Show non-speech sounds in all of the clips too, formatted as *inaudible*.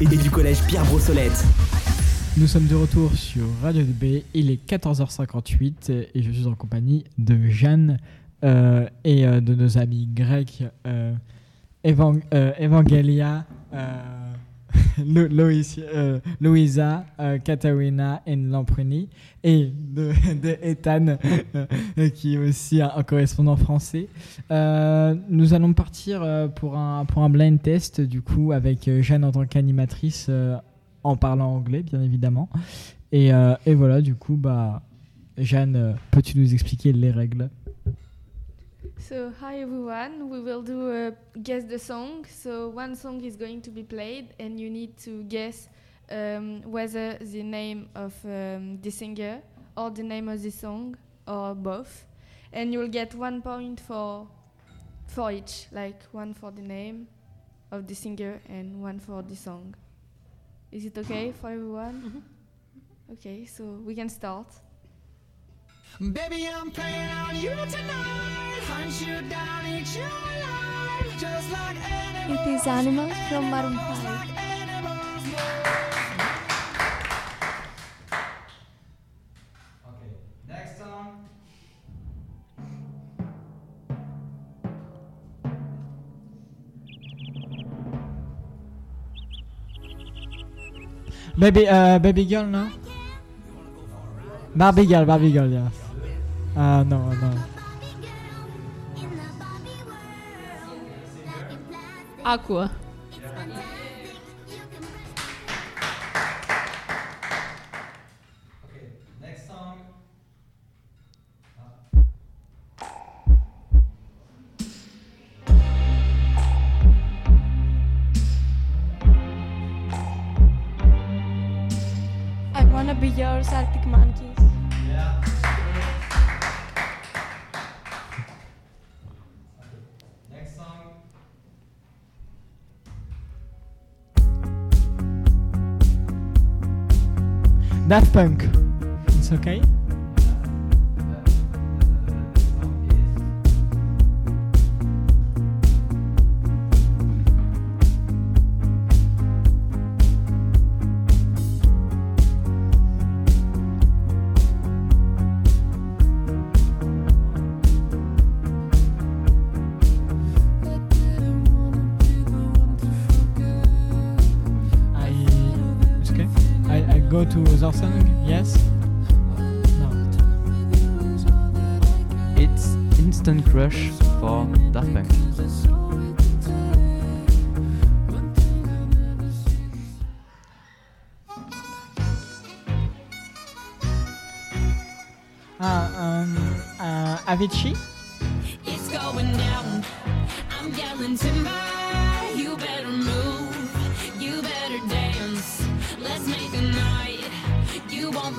et du collège Pierre Brossolette. Nous sommes de retour sur Radio DB, il est 14h58 et je suis en compagnie de Jeanne euh, et euh, de nos amis grecs euh, euh, Evangelia, *laughs* euh, euh, Louisa, euh, et Lampruni et de, *laughs* Ethan euh, qui est aussi un, correspondant français. Euh, nous allons partir euh, pour un, pour un blind test du coup avec euh, Jeanne en tant qu'animatrice euh, en parlant anglais bien évidemment. Et, euh, et voilà du coup bah Jeanne, euh, peux-tu nous expliquer les règles? So, hi everyone. We will do a guess the song. So, one song is going to be played, and you need to guess um, whether the name of um, the singer or the name of the song or both. And you'll get one point for for each, like one for the name of the singer and one for the song. Is it okay for everyone? Okay, so we can start. Baby, I'm playing on you tonight. Hunt you down, eat you alive. Just like animals. It is Animals from Maroon 5. Okay, next song. Baby, euh, baby girl, no? Barbie girl, Barbie girl, yes. Ah non, non. Aqua. Daft Punk. It's okay? I go song, yes? No. It's Instant Crush for Daft Punk. Ah, um, uh, Avicii?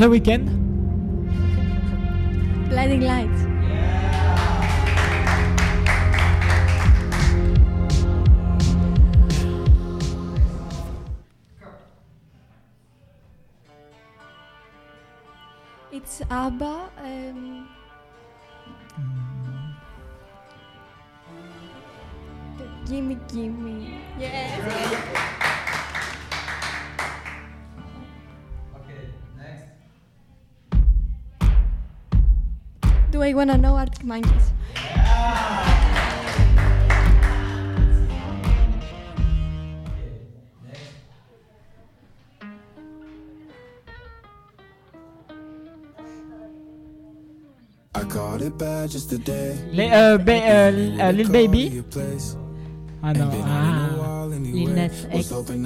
The Weeknd? Blinding Lights. It's ABBA. Um, gimme, gimme. Do I wanna know Arctic Monkeys? I caught it bad just today. Les, euh, ba- euh, euh, Lil Baby. Place. Ah non. Been on Ah. the wall Lil anyway. Nas Was X. hoping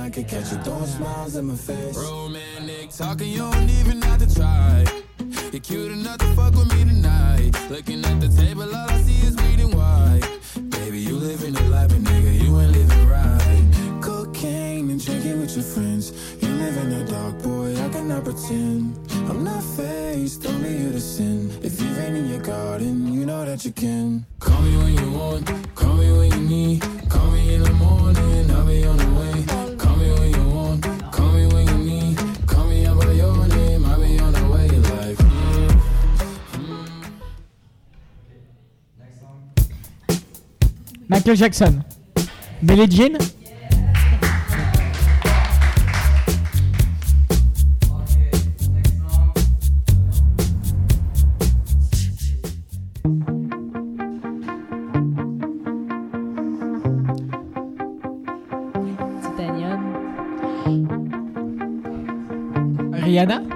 You're cute enough to fuck with me tonight. Looking at the table, all I see is bleeding white. Baby, you living the life, but nigga, you ain't living right. Cocaine and drinking with your friends. You live in the dark, boy, I cannot pretend. I'm not faced, only you to sin. If you've rain in your garden, you know that you can. Call me when you want, call me when you need. Michael Jackson. Mais les jeans Rihanna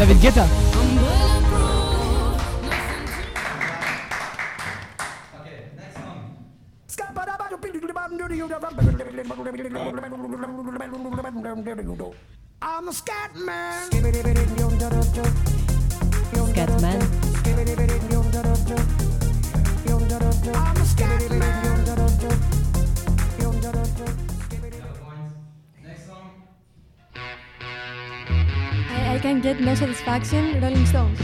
David Guetta. I'm the scat man. Get no satisfaction. Rolling Stones.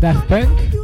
Daft Punk.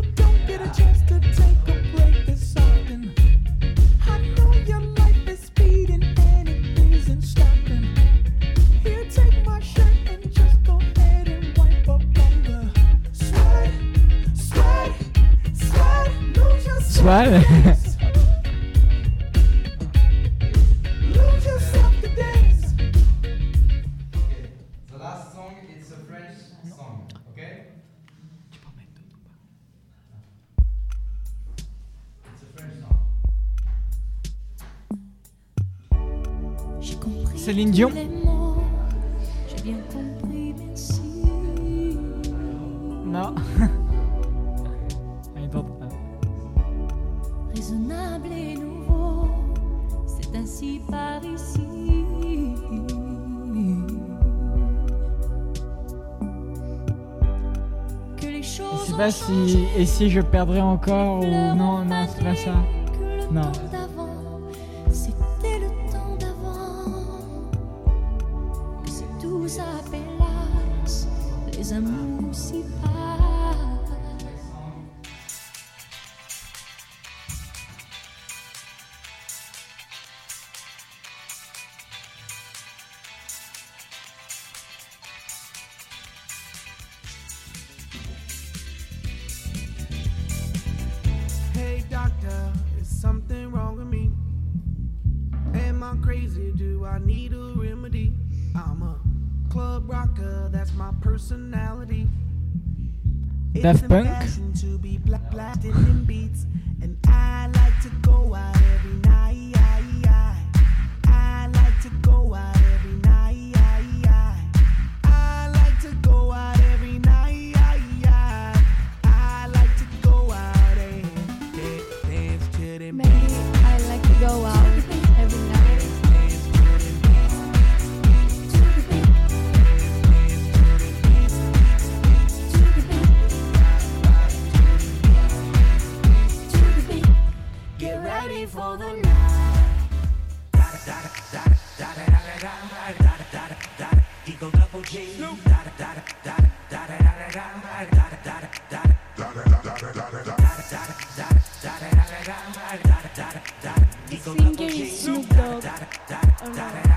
Compris Céline Dion. les mots. J'ai bien compris, merci. Non. *laughs* pas si. Et si je perdrais encore ou. Non, non, c'est pas ça. Non. c'était le temps d'avant. C'est ça pélasse, les amours s'y passent. Crazy? Do I need a remedy? I'm a club rocker, that's my personality. It's Daft in Punk. Get ready for the night. Is Snoop Dogg. Oh no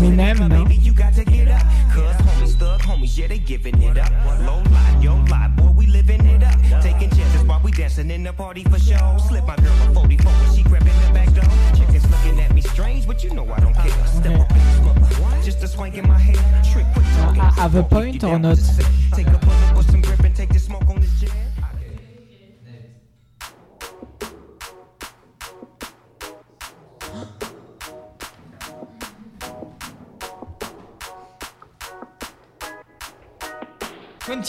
bang us in Eminem, no? baby, you got to get up. Cause homies, thug homies, yeah, they giving it up. Low life, yo life, boy, we living it up. Taking chances while we dancing in the party for show. Slip my girl a 44 when she grabbing the back door. Chickens looking at me strange, but you know I don't care. Step up in this mother, just a swank in my hair. Trick, quick talking. Uh, have a point or not? Take a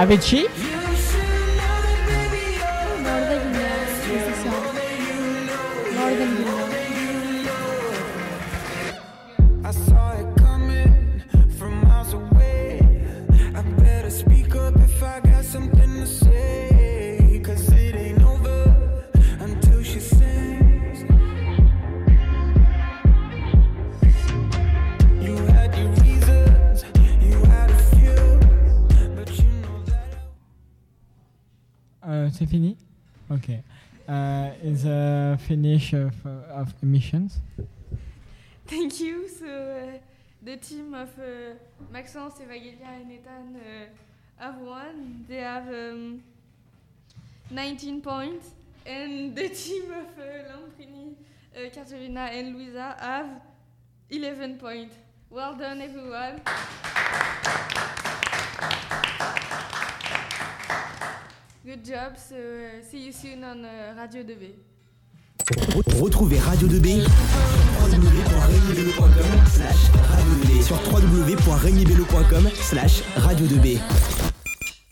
Avicii? C'est fini? Ok. Uh, is a finish of, of emissions? Thank you. So uh, the team of uh, Maxence, Evangelia, and Nathan uh, have won. They have um, 19 points, and the team of uh, Lamprini, uh, Katerina, and Luisa have 11 points. Well done, everyone. Good job. So uh, see you soon on uh, Radio 2B. Retrouvez Radio 2B www.regnibello.com slash radio 2B sur slash radio 2B.